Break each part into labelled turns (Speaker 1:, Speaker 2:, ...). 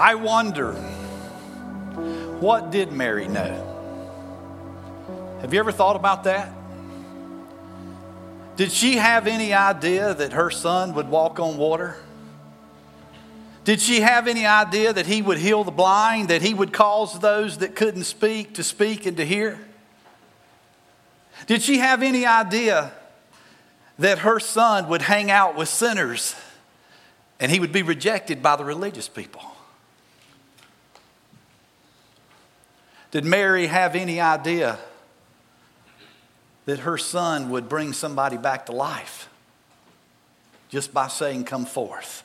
Speaker 1: I wonder, what did Mary know? Have you ever thought about that? Did she have any idea that her son would walk on water? Did she have any idea that he would heal the blind, that he would cause those that couldn't speak to speak and to hear? Did she have any idea that her son would hang out with sinners and he would be rejected by the religious people? Did Mary have any idea that her son would bring somebody back to life just by saying, Come forth?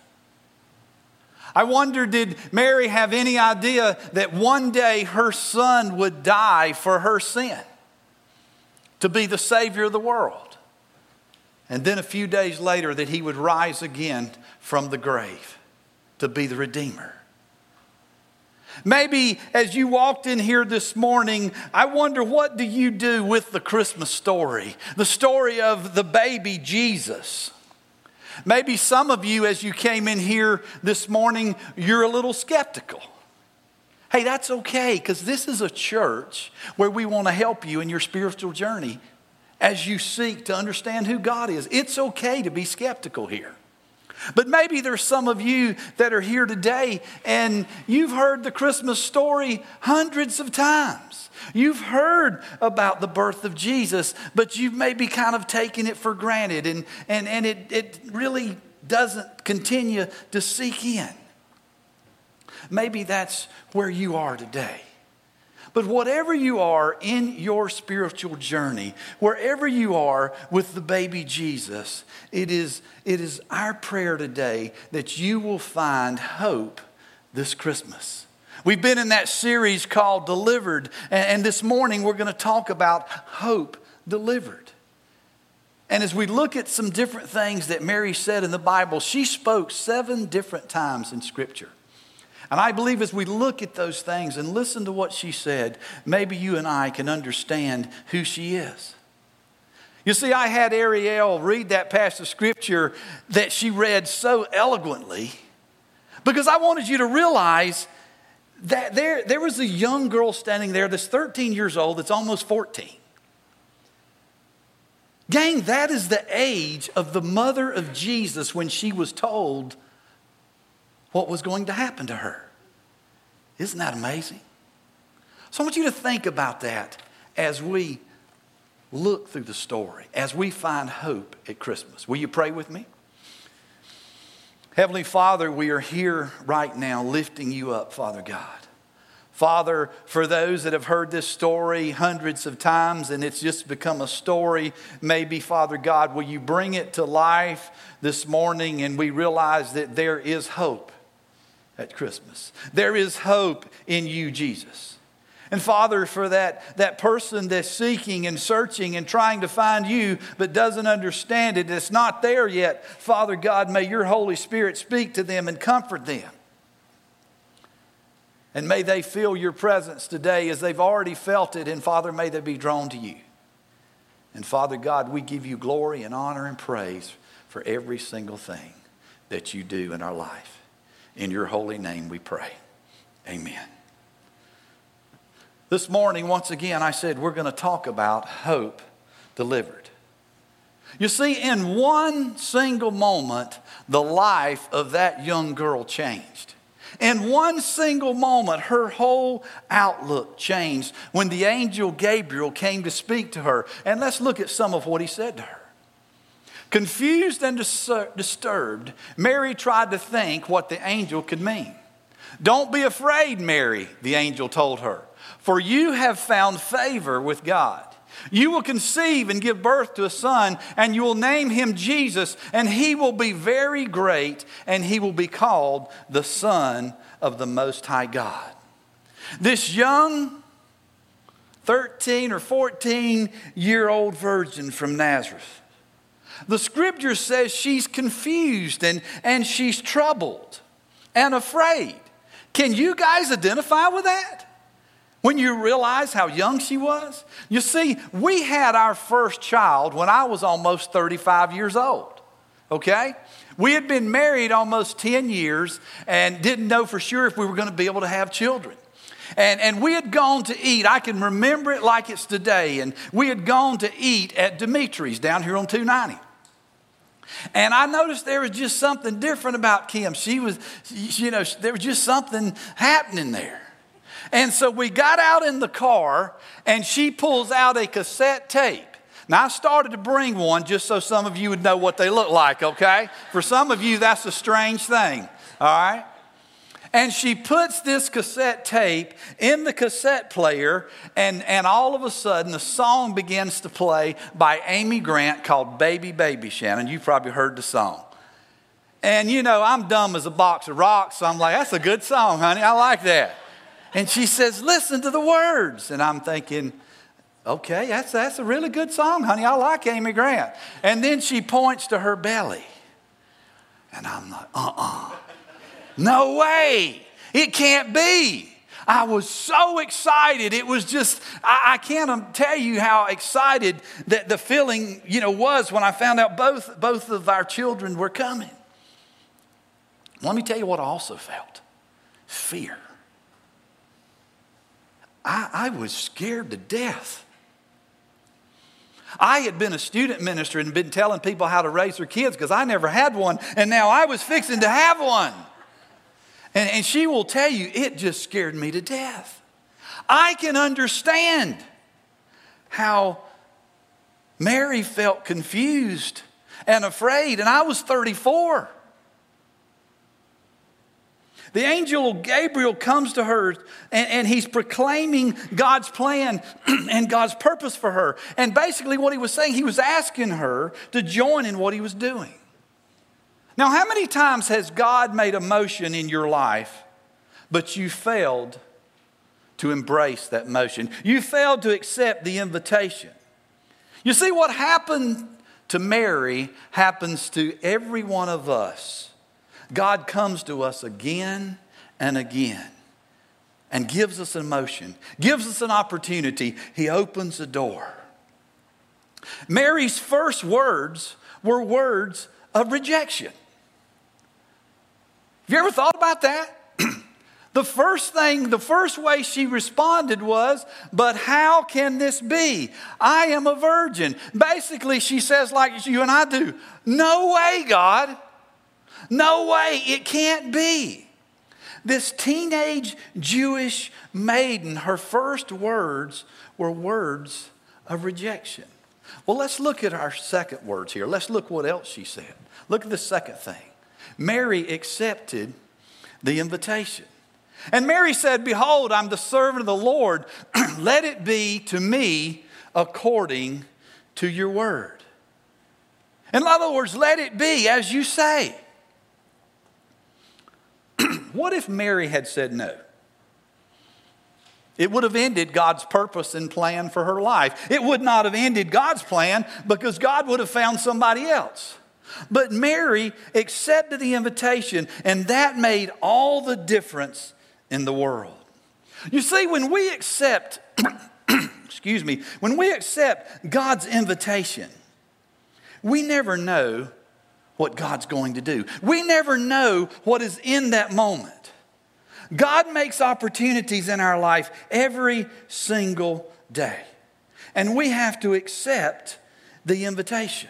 Speaker 1: I wonder, did Mary have any idea that one day her son would die for her sin to be the Savior of the world? And then a few days later, that he would rise again from the grave to be the Redeemer. Maybe as you walked in here this morning, I wonder what do you do with the Christmas story, the story of the baby Jesus. Maybe some of you, as you came in here this morning, you're a little skeptical. Hey, that's okay, because this is a church where we want to help you in your spiritual journey as you seek to understand who God is. It's okay to be skeptical here. But maybe there's some of you that are here today and you've heard the Christmas story hundreds of times. You've heard about the birth of Jesus, but you've maybe kind of taken it for granted and, and, and it, it really doesn't continue to seek in. Maybe that's where you are today. But whatever you are in your spiritual journey, wherever you are with the baby Jesus, it is, it is our prayer today that you will find hope this Christmas. We've been in that series called Delivered, and this morning we're going to talk about hope delivered. And as we look at some different things that Mary said in the Bible, she spoke seven different times in Scripture. And I believe as we look at those things and listen to what she said, maybe you and I can understand who she is. You see, I had Ariel read that passage of scripture that she read so eloquently because I wanted you to realize that there, there was a young girl standing there that's 13 years old, that's almost 14. Gang, that is the age of the mother of Jesus when she was told what was going to happen to her. Isn't that amazing? So I want you to think about that as we look through the story, as we find hope at Christmas. Will you pray with me? Heavenly Father, we are here right now lifting you up, Father God. Father, for those that have heard this story hundreds of times and it's just become a story, maybe, Father God, will you bring it to life this morning and we realize that there is hope at Christmas. There is hope in you, Jesus. And Father, for that, that person that's seeking and searching and trying to find you but doesn't understand it, it's not there yet, Father God, may your Holy Spirit speak to them and comfort them. And may they feel your presence today as they've already felt it, and Father, may they be drawn to you. And Father God, we give you glory and honor and praise for every single thing that you do in our life. In your holy name we pray. Amen. This morning, once again, I said we're going to talk about hope delivered. You see, in one single moment, the life of that young girl changed. In one single moment, her whole outlook changed when the angel Gabriel came to speak to her. And let's look at some of what he said to her. Confused and disturbed, Mary tried to think what the angel could mean. Don't be afraid, Mary, the angel told her, for you have found favor with God. You will conceive and give birth to a son, and you will name him Jesus, and he will be very great, and he will be called the Son of the Most High God. This young 13 or 14 year old virgin from Nazareth the scripture says she's confused and, and she's troubled and afraid. Can you guys identify with that? When you realize how young she was? You see, we had our first child when I was almost 35 years old. okay? We had been married almost 10 years and didn't know for sure if we were going to be able to have children. And, and we had gone to eat. I can remember it like it's today. And we had gone to eat at Dimitri's down here on 290. And I noticed there was just something different about Kim. She was, you know, there was just something happening there. And so we got out in the car, and she pulls out a cassette tape. Now, I started to bring one just so some of you would know what they look like, okay? For some of you, that's a strange thing, all right? And she puts this cassette tape in the cassette player, and, and all of a sudden, the song begins to play by Amy Grant called Baby Baby Shannon. You've probably heard the song. And you know, I'm dumb as a box of rocks, so I'm like, that's a good song, honey. I like that. And she says, listen to the words. And I'm thinking, okay, that's, that's a really good song, honey. I like Amy Grant. And then she points to her belly. And I'm like, uh uh no way. It can't be. I was so excited. It was just, I, I, can't um, tell you how excited that the feeling, you know, was when I found out both, both of our children were coming. Let me tell you what I also felt fear. I, I was scared to death. I had been a student minister and been telling people how to raise their kids because I never had one, and now I was fixing to have one. And, and she will tell you, it just scared me to death. I can understand how Mary felt confused and afraid, and I was 34. The angel Gabriel comes to her and, and, he's proclaiming God's plan and God's purpose for her. And basically, what he was saying, he was asking her to join in what he was doing. Now, how many times has God made a motion in your life, but you failed to embrace that motion? You failed to accept the invitation. You see, what happened to Mary happens to every one of us. God comes to us again and again and gives us an emotion, gives us an opportunity. He opens the door. Mary's first words were words of rejection. Have you ever thought about that? the first thing, the first way she responded was, But how can this be? I am a virgin. Basically, she says, like you and I do, No way, God. No way. It can't be. This teenage Jewish maiden, her first words were words of rejection. Well, let's look at our second words here. Let's look what else she said. Look at the second thing. Mary accepted the invitation. And Mary said, Behold, I'm the servant of the Lord. Let it be to me according to your word. In other words, let it be as you say. what if Mary had said no? It would have ended God's purpose and plan for her life. It would not have ended God's plan because God would have found somebody else. But Mary accepted the invitation, and that made all the difference in the world. You see, when we accept, excuse me, when we accept God's invitation, we never know what God's going to do. We never know what is in that moment. God makes opportunities in our life every single day, and we have to accept the invitation.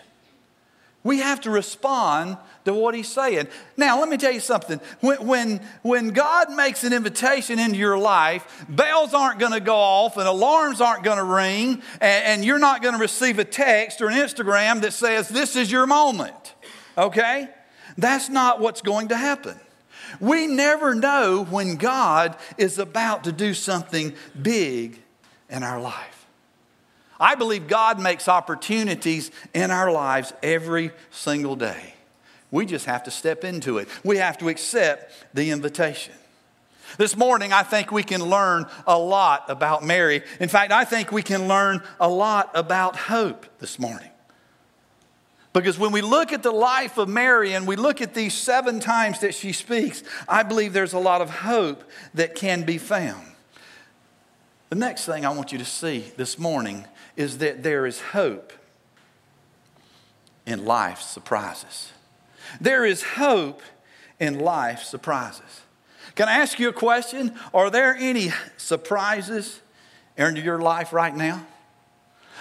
Speaker 1: We have to respond to what he's saying. Now, let me tell you something. When, when, when God makes an invitation into your life, bells aren't going to go off and alarms aren't going to ring, and, and you're not going to receive a text or an Instagram that says, This is your moment. Okay? That's not what's going to happen. We never know when God is about to do something big in our life. I believe God makes opportunities in our lives every single day. We just have to step into it. We have to accept the invitation. This morning, I think we can learn a lot about Mary. In fact, I think we can learn a lot about hope this morning. Because when we look at the life of Mary and we look at these seven times that she speaks, I believe there's a lot of hope that can be found. The next thing I want you to see this morning is that there is hope in life's surprises. There is hope in life surprises. Can I ask you a question? Are there any surprises in your life right now?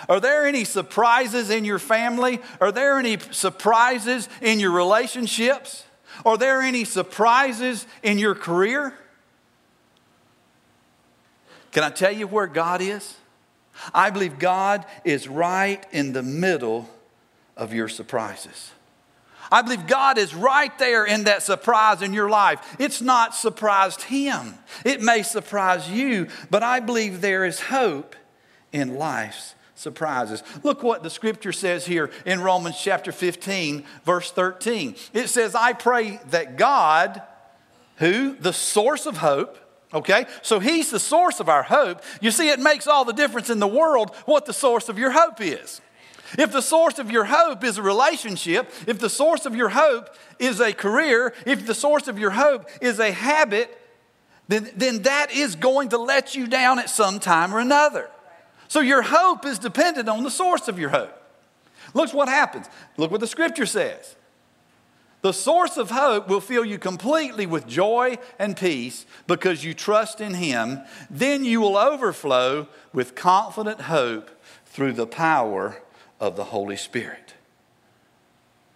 Speaker 1: Are there any surprises in your family? Are there any surprises in your relationships? Are there any surprises in your career? Can I tell you where God is? I believe God is right in the middle of your surprises. I believe God is right there in that surprise in your life. It's not surprised Him, it may surprise you, but I believe there is hope in life's surprises. Look what the scripture says here in Romans chapter 15, verse 13. It says, I pray that God, who, the source of hope, Okay? So he's the source of our hope. You see, it makes all the difference in the world what the source of your hope is. If the source of your hope is a relationship, if the source of your hope is a career, if the source of your hope is a habit, then, then that is going to let you down at some time or another. So your hope is dependent on the source of your hope. Look what happens. Look what the scripture says. The source of hope will fill you completely with joy and peace because you trust in Him. Then you will overflow with confident hope through the power of the Holy Spirit.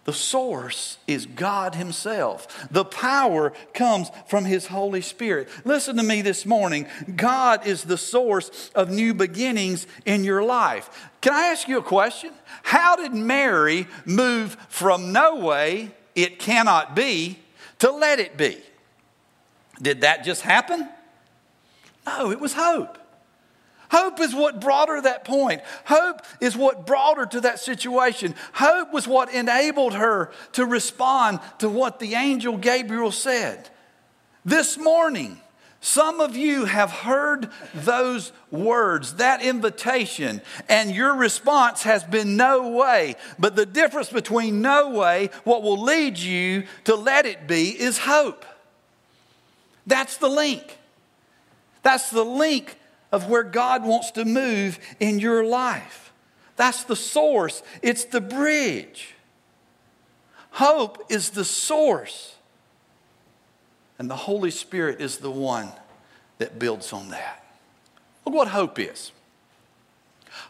Speaker 1: The source is God Himself. The power comes from His Holy Spirit. Listen to me this morning. God is the source of new beginnings in your life. Can I ask you a question? How did Mary move from no way, it cannot be, to let it be? Did that just happen? No, it was hope. Hope is what brought her that point. Hope is what brought her to that situation. Hope was what enabled her to respond to what the angel Gabriel said. This morning, some of you have heard those words, that invitation, and your response has been no way. But the difference between no way, what will lead you to let it be, is hope. That's the link. That's the link of where God wants to move in your life. That's the source, it's the bridge. Hope is the source, and the Holy Spirit is the one that builds on that. Look what hope is.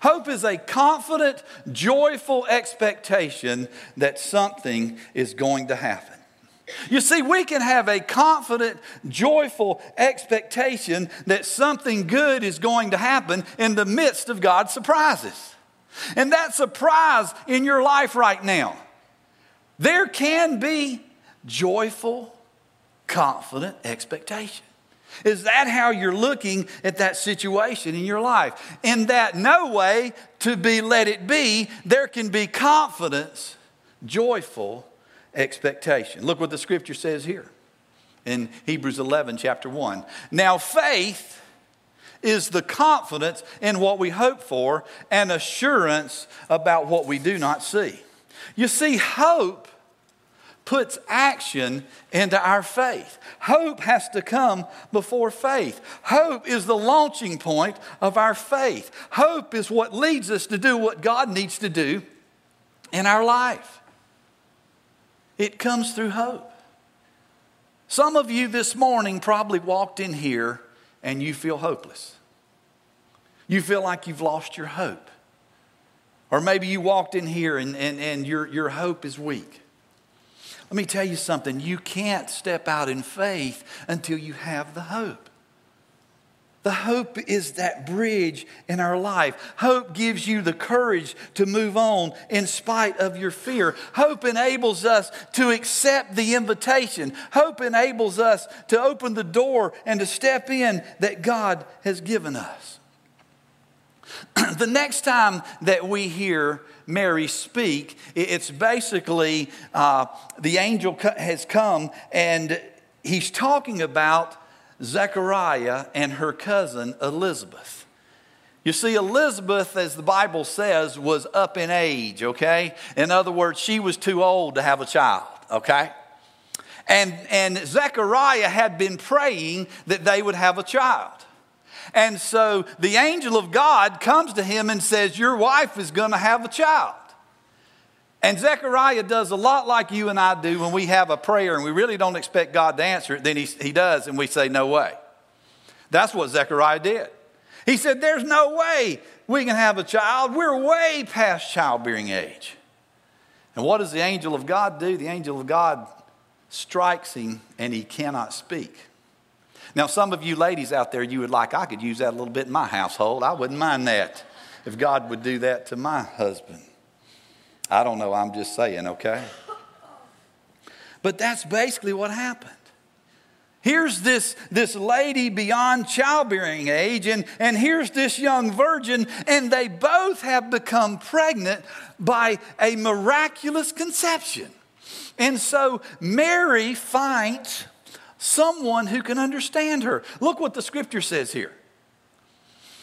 Speaker 1: Hope is a confident, joyful expectation that something is going to happen. You see, we can have a confident, joyful expectation that something good is going to happen in the midst of God's surprises. And that surprise in your life right now, there can be joyful, confident expectation. Is that how you're looking at that situation in your life? In that no way to be let it be, there can be confidence, joyful expectation. Look what the scripture says here in Hebrews 11, chapter 1. Now, faith is the confidence in what we hope for and assurance about what we do not see. You see, hope puts action into our faith. Hope has to come before faith. Hope is the launching point of our faith. Hope is what leads us to do what God needs to do in our life. It comes through hope. Some of you this morning probably walked in here and you feel hopeless. You feel like you've lost your hope. Or maybe you walked in here and, and, and your, your hope is weak. Let me tell you something you can't step out in faith until you have the hope. The hope is that bridge in our life. Hope gives you the courage to move on in spite of your fear. Hope enables us to accept the invitation. Hope enables us to open the door and to step in that God has given us. the next time that we hear Mary speak, it's basically uh, the angel has come and he's talking about Zechariah and her cousin Elizabeth. You see, Elizabeth, as the Bible says, was up in age, okay? In other words, she was too old to have a child, okay? And, and Zechariah had been praying that they would have a child. And so the angel of God comes to him and says, Your wife is going to have a child. And Zechariah does a lot like you and I do when we have a prayer and we really don't expect God to answer it. Then he, he does, and we say, No way. That's what Zechariah did. He said, There's no way we can have a child. We're way past childbearing age. And what does the angel of God do? The angel of God strikes him and he cannot speak. Now, some of you ladies out there, you would like, I could use that a little bit in my household. I wouldn't mind that if God would do that to my husband. I don't know, I'm just saying, okay? But that's basically what happened. Here's this, this lady beyond childbearing age, and, and here's this young virgin, and they both have become pregnant by a miraculous conception. And so Mary finds someone who can understand her. Look what the scripture says here.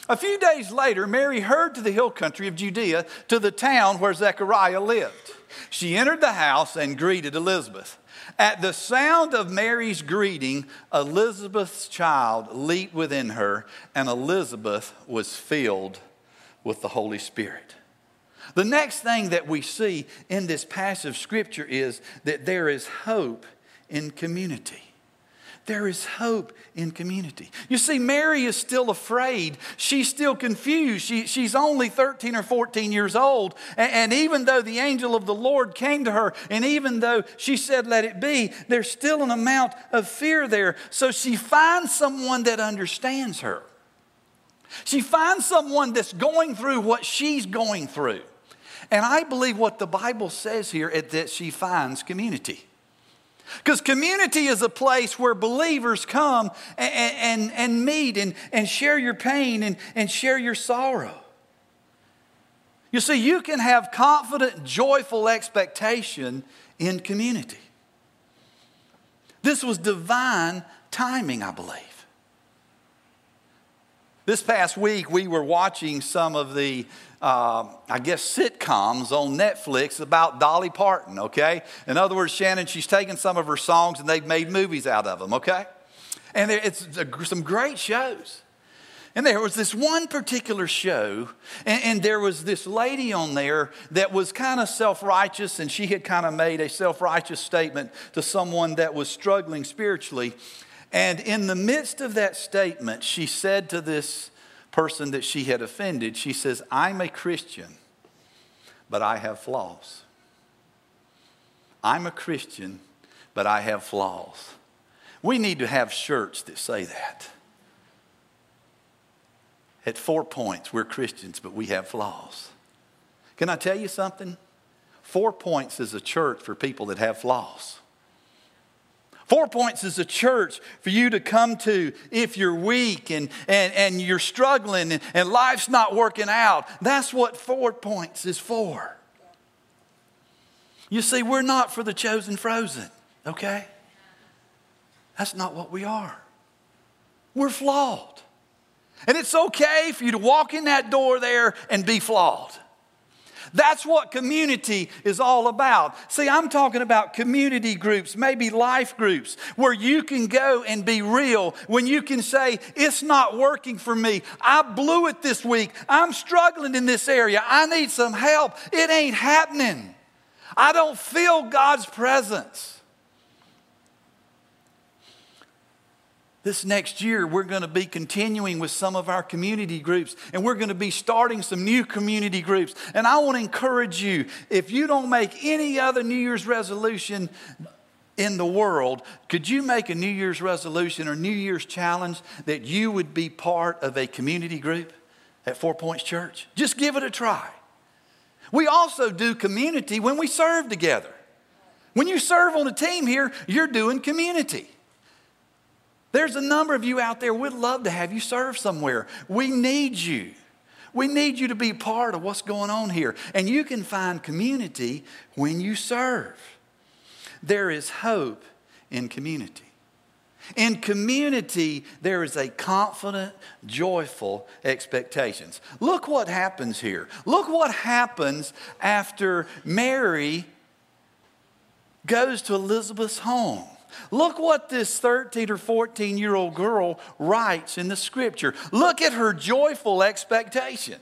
Speaker 1: A few days later, Mary hurried to the hill country of Judea to the town where Zechariah lived. She entered the house and greeted Elizabeth. At the sound of Mary's greeting, Elizabeth's child leaped within her, and Elizabeth was filled with the Holy Spirit. The next thing that we see in this passage of Scripture is that there is hope in community. There is hope in community. You see, Mary is still afraid. She's still confused. She, she's only 13 or 14 years old. And, and even though the angel of the Lord came to her, and even though she said, Let it be, there's still an amount of fear there. So she finds someone that understands her. She finds someone that's going through what she's going through. And I believe what the Bible says here is that she finds community. Because community is a place where believers come and, and, and meet and, and share your pain and, and share your sorrow. You see, you can have confident, joyful expectation in community. This was divine timing, I believe. This past week, we were watching some of the uh, I guess, sitcoms on Netflix about Dolly Parton, okay? In other words, Shannon, she's taken some of her songs and they've made movies out of them, okay? And it's some great shows. And there was this one particular show, and, and there was this lady on there that was kind of self righteous, and she had kind of made a self righteous statement to someone that was struggling spiritually. And in the midst of that statement, she said to this person that she had offended, she says, I'm a Christian, but I have flaws. I'm a Christian, but I have flaws. We need to have shirts that say that. At four points, we're Christians, but we have flaws. Can I tell you something? Four points is a church for people that have flaws. Four Points is a church for you to come to if you're weak and, and, and you're struggling and, and life's not working out. That's what Four Points is for. You see, we're not for the chosen frozen, okay? That's not what we are. We're flawed. And it's okay for you to walk in that door there and be flawed. That's what community is all about. See, I'm talking about community groups, maybe life groups, where you can go and be real, when you can say, It's not working for me. I blew it this week. I'm struggling in this area. I need some help. It ain't happening. I don't feel God's presence. This next year, we're going to be continuing with some of our community groups, and we're going to be starting some new community groups. And I want to encourage you if you don't make any other New Year's resolution in the world, could you make a New Year's resolution or New Year's challenge that you would be part of a community group at Four Points Church? Just give it a try. We also do community when we serve together. When you serve on a team here, you're doing community. There's a number of you out there, we'd love to have you serve somewhere. We need you. We need you to be part of what's going on here. And you can find community when you serve. There is hope in community. In community, there is a confident, joyful expectations. Look what happens here. Look what happens after Mary goes to Elizabeth's home. Look what this 13 or 14 year old girl writes in the scripture. Look at her joyful expectation.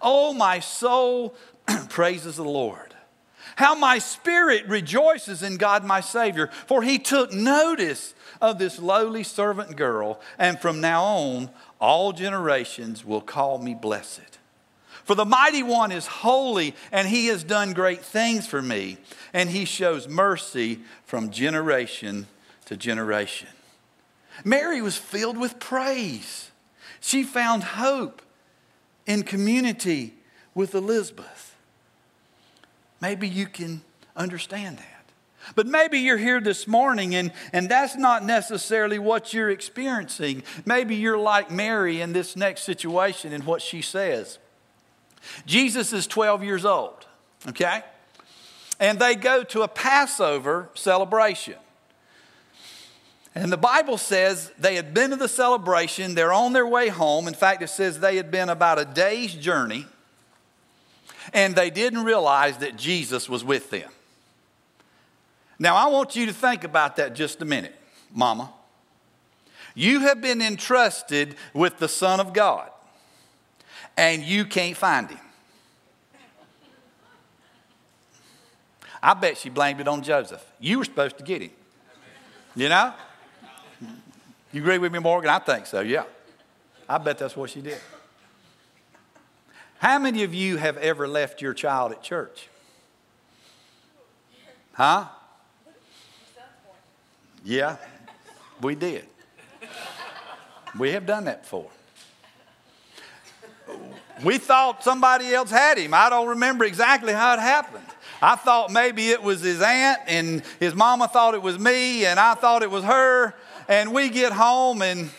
Speaker 1: Oh, my soul praises the Lord. How my spirit rejoices in God my Savior, for he took notice of this lowly servant girl, and from now on, all generations will call me blessed. For the mighty one is holy, and he has done great things for me, and he shows mercy from generation to generation. Mary was filled with praise. She found hope in community with Elizabeth. Maybe you can understand that. But maybe you're here this morning and, and that's not necessarily what you're experiencing. Maybe you're like Mary in this next situation in what she says. Jesus is 12 years old, okay? And they go to a Passover celebration. And the Bible says they had been to the celebration, they're on their way home. In fact, it says they had been about a day's journey, and they didn't realize that Jesus was with them. Now, I want you to think about that just a minute, Mama. You have been entrusted with the Son of God, and you can't find him. I bet she blamed it on Joseph. You were supposed to get him. You know? You agree with me, Morgan? I think so, yeah. I bet that's what she did. How many of you have ever left your child at church? Huh? Yeah, we did. We have done that before. We thought somebody else had him. I don't remember exactly how it happened. I thought maybe it was his aunt, and his mama thought it was me, and I thought it was her and we get home and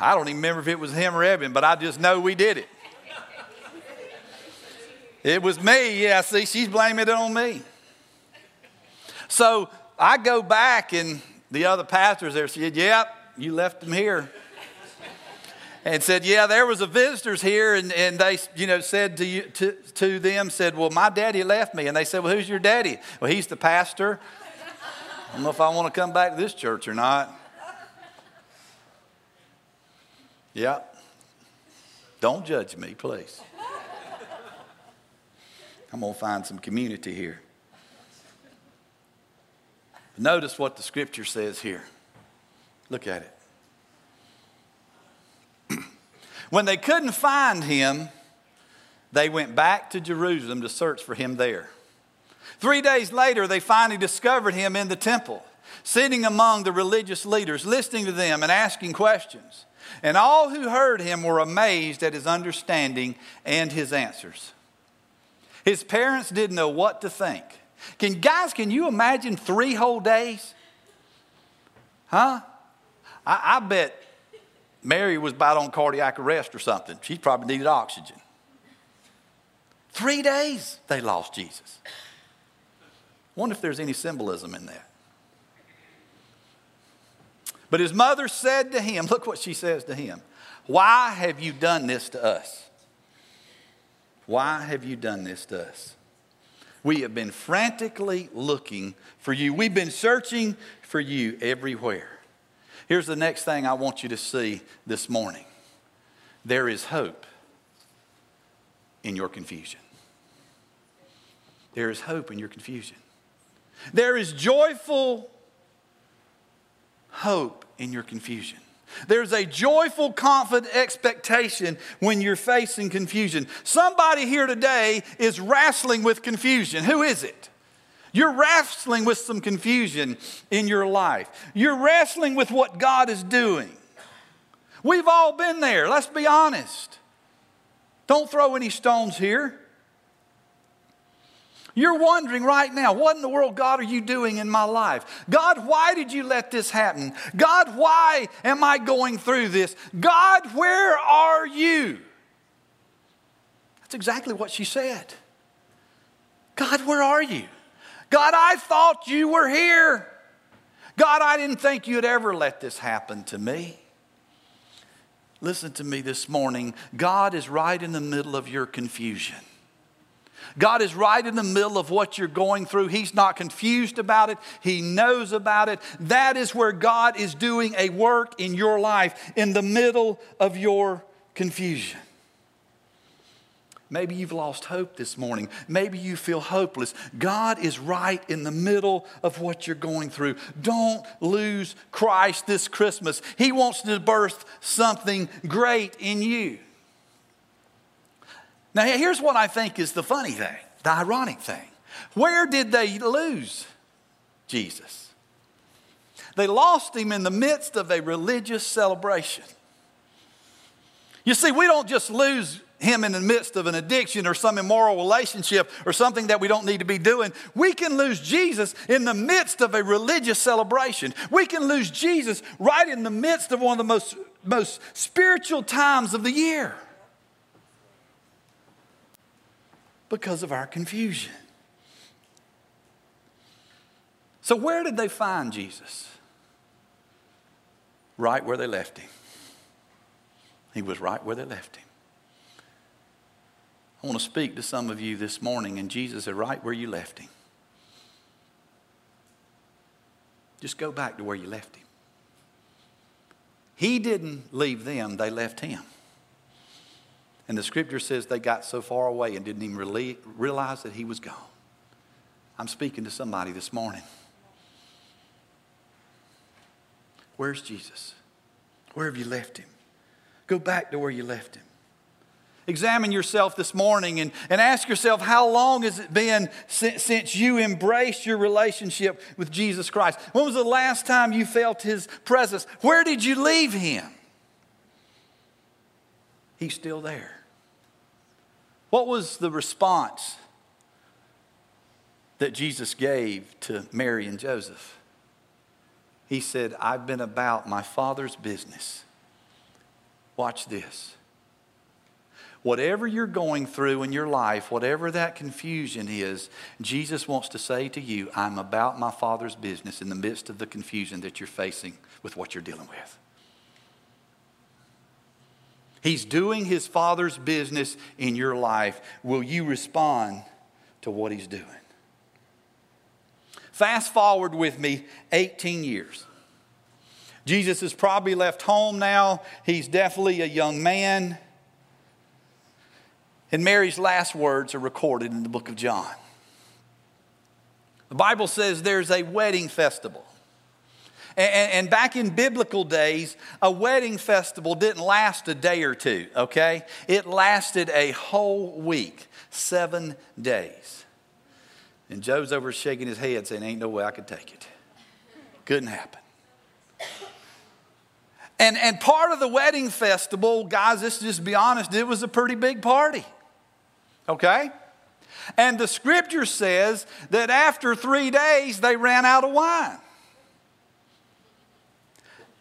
Speaker 1: I don't even remember if it was him or Evan, but I just know we did it. It was me. Yeah, see, she's blaming it on me. So I go back, and the other pastors there said, Yep, you left him here. And said, Yeah, there was a visitors here, and, and they, you know, said to, you, to, to them, said, Well, my daddy left me. And they said, Well, who's your daddy? Well, he's the pastor I don't know if I want to come back to this church or not. Yeah. Don't judge me, please. I'm going to find some community here. Notice what the scripture says here. Look at it. When they couldn't find him, they went back to Jerusalem to search for him there. Three days later, they finally discovered him in the temple, sitting among the religious leaders, listening to them and asking questions. And all who heard him were amazed at his understanding and his answers. His parents didn't know what to think. Can guys, can you imagine three whole days? Huh? I, I bet Mary was about on cardiac arrest or something. She probably needed oxygen. Three days they lost Jesus. Wonder if there's any symbolism in that. But his mother said to him, Look what she says to him. Why have you done this to us? Why have you done this to us? We have been frantically looking for you. We've been searching for you everywhere. Here's the next thing I want you to see this morning there is hope in your confusion. There is hope in your confusion. There is joyful hope in your confusion. There's a joyful, confident expectation when you're facing confusion. Somebody here today is wrestling with confusion. Who is it? You're wrestling with some confusion in your life. You're wrestling with what God is doing. We've all been there, let's be honest. Don't throw any stones here. You're wondering right now, what in the world, God, are you doing in my life? God, why did you let this happen? God, why am I going through this? God, where are you? That's exactly what she said. God, where are you? God, I thought you were here. God, I didn't think you'd ever let this happen to me. Listen to me this morning. God is right in the middle of your confusion. God is right in the middle of what you're going through. He's not confused about it, He knows about it. That is where God is doing a work in your life, in the middle of your confusion. Maybe you've lost hope this morning. Maybe you feel hopeless. God is right in the middle of what you're going through. Don't lose Christ this Christmas. He wants to birth something great in you. Now, here's what I think is the funny thing, the ironic thing. Where did they lose Jesus? They lost him in the midst of a religious celebration. You see, we don't just lose him in the midst of an addiction or some immoral relationship or something that we don't need to be doing. We can lose Jesus in the midst of a religious celebration. We can lose Jesus right in the midst of one of the most, most spiritual times of the year because of our confusion. So, where did they find Jesus? Right where they left him. He was right where they left him. I want to speak to some of you this morning, and Jesus is right where you left him. Just go back to where you left him. He didn't leave them, they left him. And the scripture says they got so far away and didn't even realize that he was gone. I'm speaking to somebody this morning. Where's Jesus? Where have you left him? Go back to where you left him. Examine yourself this morning and, and ask yourself how long has it been since, since you embraced your relationship with Jesus Christ? When was the last time you felt his presence? Where did you leave him? He's still there. What was the response that Jesus gave to Mary and Joseph? He said, I've been about my Father's business. Watch this. Whatever you're going through in your life, whatever that confusion is, Jesus wants to say to you, I'm about my Father's business in the midst of the confusion that you're facing with what you're dealing with. He's doing his Father's business in your life. Will you respond to what he's doing? Fast forward with me 18 years. Jesus has probably left home now. He's definitely a young man. And Mary's last words are recorded in the book of John. The Bible says there's a wedding festival. And, back in biblical days, a wedding festival didn't last a day or two, okay? It lasted a whole week, seven days. And Joe's over shaking his head saying, Ain't no way I could take it. Couldn't happen. And, and part of the wedding festival, guys, let's just be honest, it was a pretty big party. Okay? And the scripture says that after three days, they ran out of wine.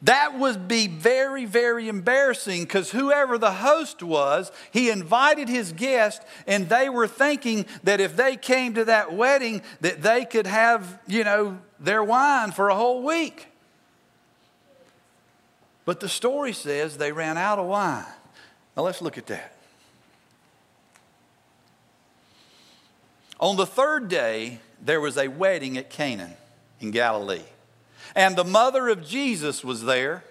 Speaker 1: That would be very, very embarrassing because whoever the host was, he invited his guest, and they were thinking that if they came to that wedding, that they could have, you know, their wine for a whole week. But the story says they ran out of wine. Now let's look at that. On the third day, there was a wedding at Cana in Galilee. And the mother of Jesus was there.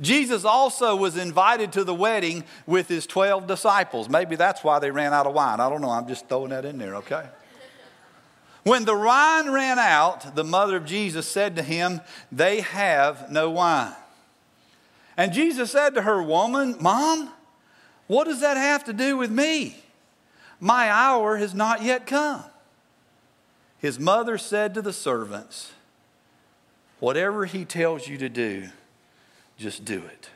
Speaker 1: Jesus also was invited to the wedding with his 12 disciples. Maybe that's why they ran out of wine. I don't know. I'm just throwing that in there, okay? When the wine ran out, the mother of Jesus said to him, They have no wine. And Jesus said to her, Woman, Mom, what does that have to do with me? My hour has not yet come. His mother said to the servants, Whatever he tells you to do, just do it.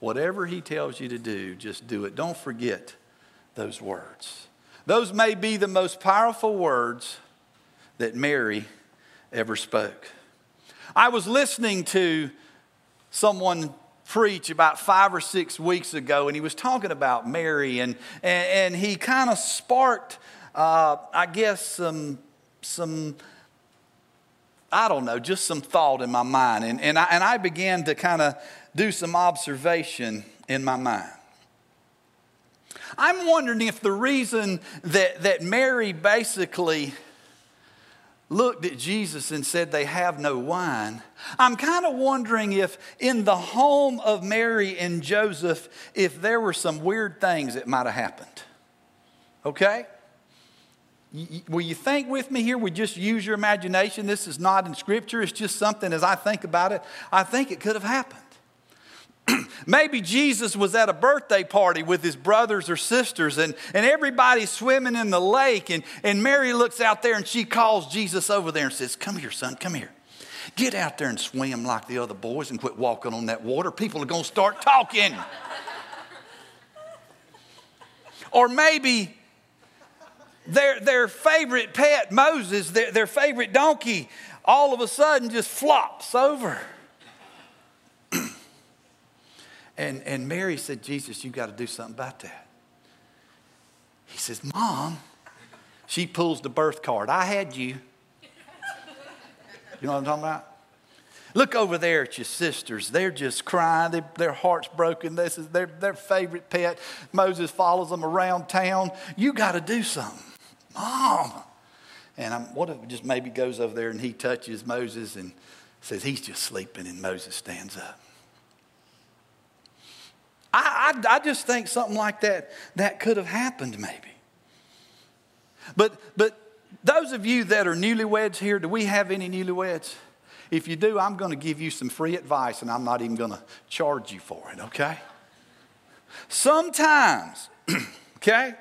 Speaker 1: Whatever he tells you to do, just do it. Don't forget those words. Those may be the most powerful words that Mary ever spoke. I was listening to someone preach about five or six weeks ago, and he was talking about Mary, and, and, and he kind of sparked, uh, I guess, some, some, I don't know, just some thought in my mind. And, and, I, and I began to kind of do some observation in my mind. I'm wondering if the reason that, that Mary basically looked at Jesus and said, They have no wine. I'm kind of wondering if in the home of Mary and Joseph, if there were some weird things that might have happened. Okay? Will you think with me here? We just use your imagination. This is not in Scripture. It's just something as I think about it, I think it could have happened. Maybe Jesus was at a birthday party with his brothers or sisters, and, and everybody's swimming in the lake. And, and Mary looks out there and she calls Jesus over there and says, Come here, son, come here. Get out there and swim like the other boys and quit walking on that water. People are going to start talking. or maybe their, their favorite pet, Moses, their, their favorite donkey, all of a sudden just flops over. And, and Mary said, Jesus, you got to do something about that. He says, Mom, she pulls the birth card. I had you. You know what I'm talking about? Look over there at your sisters. They're just crying. They, their heart's broken. This is their, their favorite pet. Moses follows them around town. You got to do something. Mom. And I'm, what if just maybe goes over there and he touches Moses and says, He's just sleeping, and Moses stands up. I, I, I just think something like that, that could have happened maybe. But, but those of you that are newlyweds here, do we have any newlyweds? If you do, I'm going to give you some free advice and I'm not even going to charge you for it, okay? Sometimes, okay,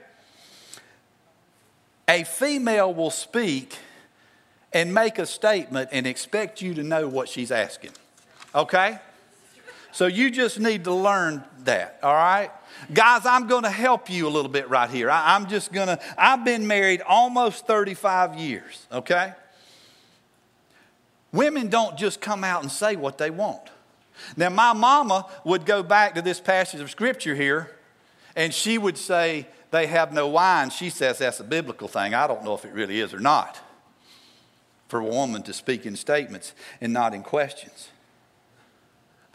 Speaker 1: a female will speak and make a statement and expect you to know what she's asking. Okay? So you just need to learn that, all right? Guys, I'm going to help you a little bit right here. I, am just going to, I've been married almost 35 years, okay? Women don't just come out and say what they want. Now, my mama would go back to this passage of scripture here, and she would say, they have no wine, she says that's a biblical thing. I don't know if it really is or not. For a woman to speak in statements and not in questions.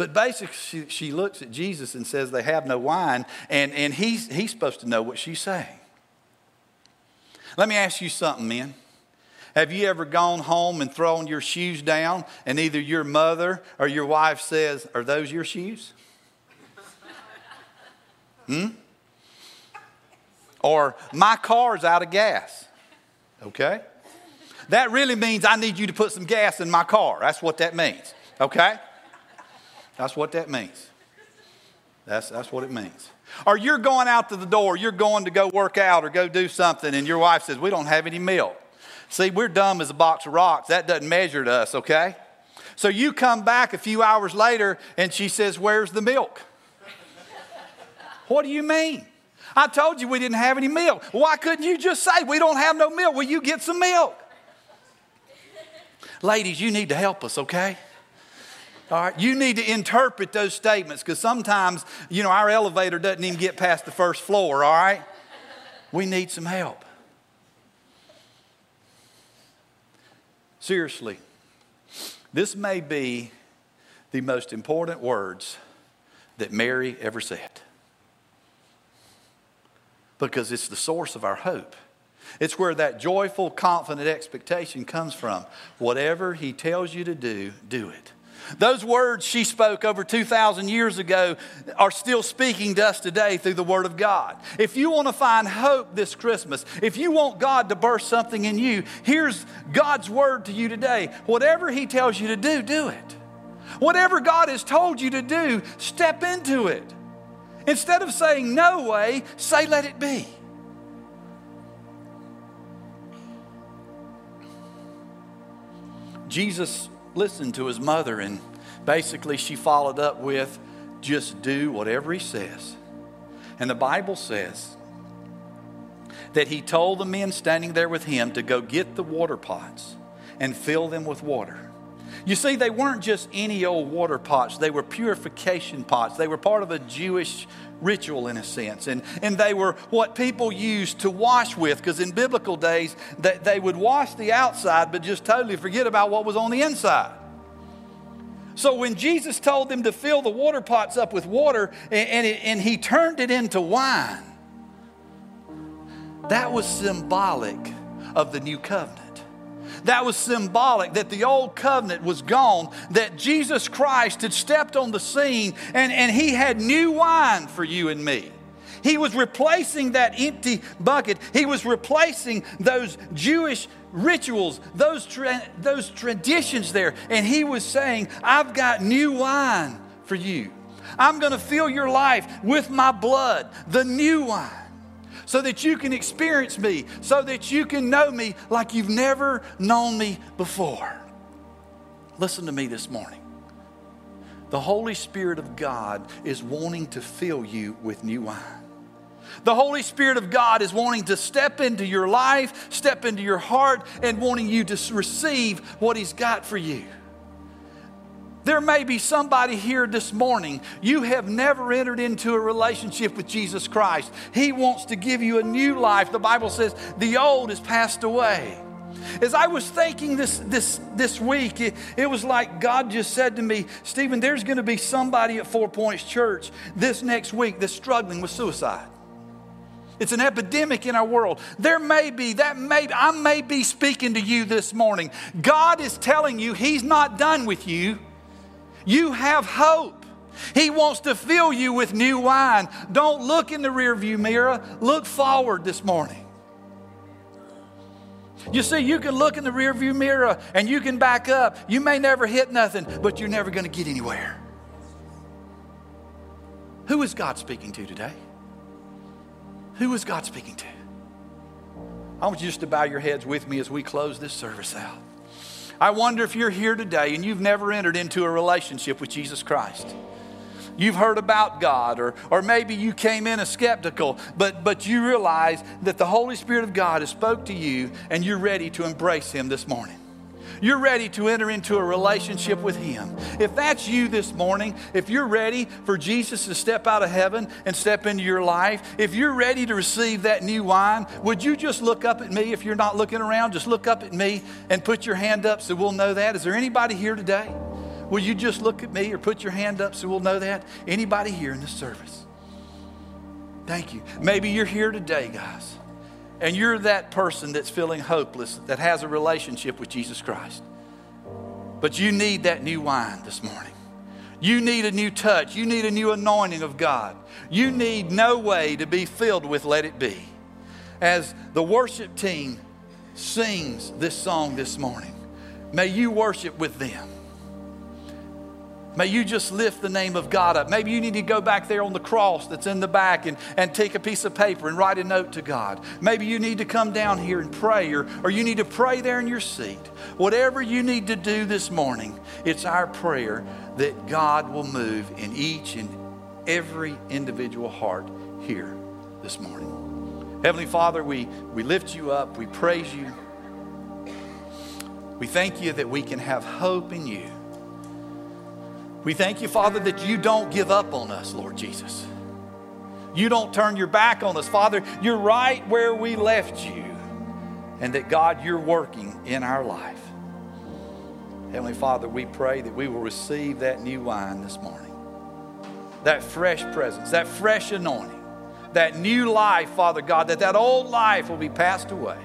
Speaker 1: But basically, she, she looks at Jesus and says they have no wine, and, and he's, he's supposed to know what she's saying. Let me ask you something, men. Have you ever gone home and thrown your shoes down, and either your mother or your wife says, Are those your shoes? Hmm? Or my car's out of gas. Okay? That really means I need you to put some gas in my car. That's what that means. Okay? That's what that means. That's, that's what it means. Or you're going out to the door, you're going to go work out or go do something, and your wife says, We don't have any milk. See, we're dumb as a box of rocks. That doesn't measure to us, okay? So you come back a few hours later and she says, Where's the milk? what do you mean? I told you we didn't have any milk. Why couldn't you just say, We don't have no milk? Will you get some milk? Ladies, you need to help us, okay? All right, you need to interpret those statements because sometimes, you know, our elevator doesn't even get past the first floor, all right? We need some help. Seriously, this may be the most important words that Mary ever said because it's the source of our hope. It's where that joyful, confident expectation comes from. Whatever He tells you to do, do it. Those words she spoke over 2,000 years ago are still speaking to us today through the Word of God. If you want to find hope this Christmas, if you want God to burst something in you, here's God's Word to you today. Whatever He tells you to do, do it. Whatever God has told you to do, step into it. Instead of saying no way, say let it be. Jesus listened to his mother, and basically she followed up with, just do whatever he says. And the Bible says that he told the men standing there with him to go get the water pots and fill them with water. You see, they weren't just any old water pots, they were purification pots. They were part of a Jewish ritual in a sense. And, and they were what people used to wash with, because in biblical days, they, they would wash the outside but just totally forget about what was on the inside. So when Jesus told them to fill the water pots up with water and, and, it, and he turned it into wine, that was symbolic of the new covenant. That was symbolic that the old covenant was gone, that Jesus Christ had stepped on the scene and, and he had new wine for you and me. He was replacing that empty bucket. He was replacing those Jewish rituals, those, tra- those traditions there. And he was saying, I've got new wine for you. I'm going to fill your life with my blood, the new wine, so that you can experience me, so that you can know me like you've never known me before. Listen to me this morning. The Holy Spirit of God is wanting to fill you with new wine. The Holy Spirit of God is wanting to step into your life, step into your heart, and wanting you to receive what He's got for you. There may be somebody here this morning, you have never entered into a relationship with Jesus Christ. He wants to give you a new life. The Bible says the old has passed away. As I was thinking this, this, this week, it, it was like God just said to me, Stephen, there's going to be somebody at Four Points Church this next week that's struggling with suicide. It's an epidemic in our world. There may be, that may, I may be speaking to you this morning. God is telling you He's not done with you. You have hope. He wants to fill you with new wine. Don't look in the rearview mirror, look forward this morning. You see, you can look in the rearview mirror and you can back up. You may never hit nothing, but you're never going to get anywhere. Who is God speaking to today? Who is God speaking to? I want you just to bow your heads with me as we close this service out. I wonder if you're here today and you've never entered into a relationship with Jesus Christ. You've heard about God, or, or maybe you came in a skeptical, but, but you realize that the Holy Spirit of God has spoke to you and you're ready to embrace Him this morning. You're ready to enter into a relationship with Him. If that's you this morning, if you're ready for Jesus to step out of heaven and step into your life, if you're ready to receive that new wine, would you just look up at me? If you're not looking around, just look up at me and put your hand up so we'll know that. Is there anybody here today? Will you just look at me or put your hand up so we'll know that? Anybody here in the service? Thank you. Maybe you're here today, guys and you're that person that's feeling hopeless, that has a relationship with Jesus Christ. But you need that new wine this morning. You need a new touch. You need a new anointing of God. You need no way to be filled with Let It Be. As the worship team sings this song this morning, may you worship with them. May you just lift the name of God up. Maybe you need to go back there on the cross that's in the back and, and take a piece of paper and write a note to God. Maybe you need to come down here and pray, or, or you need to pray there in your seat. Whatever you need to do this morning, it's our prayer that God will move in each and every individual heart here this morning. Heavenly Father, we, we lift you up, we praise you. We thank you that we can have hope in you. We thank you, Father, that you don't give up on us, Lord Jesus. You don't turn your back on us, Father. You're right where we left you. And that, God, you're working in our life. Heavenly Father, we pray that we will receive that new wine this morning. That fresh presence, that fresh anointing, that new life, Father God, that that old life will be passed away.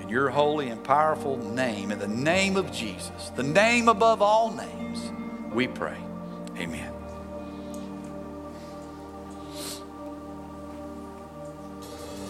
Speaker 1: In your holy and powerful name, in the name of Jesus, the name above all names we pray. Amen.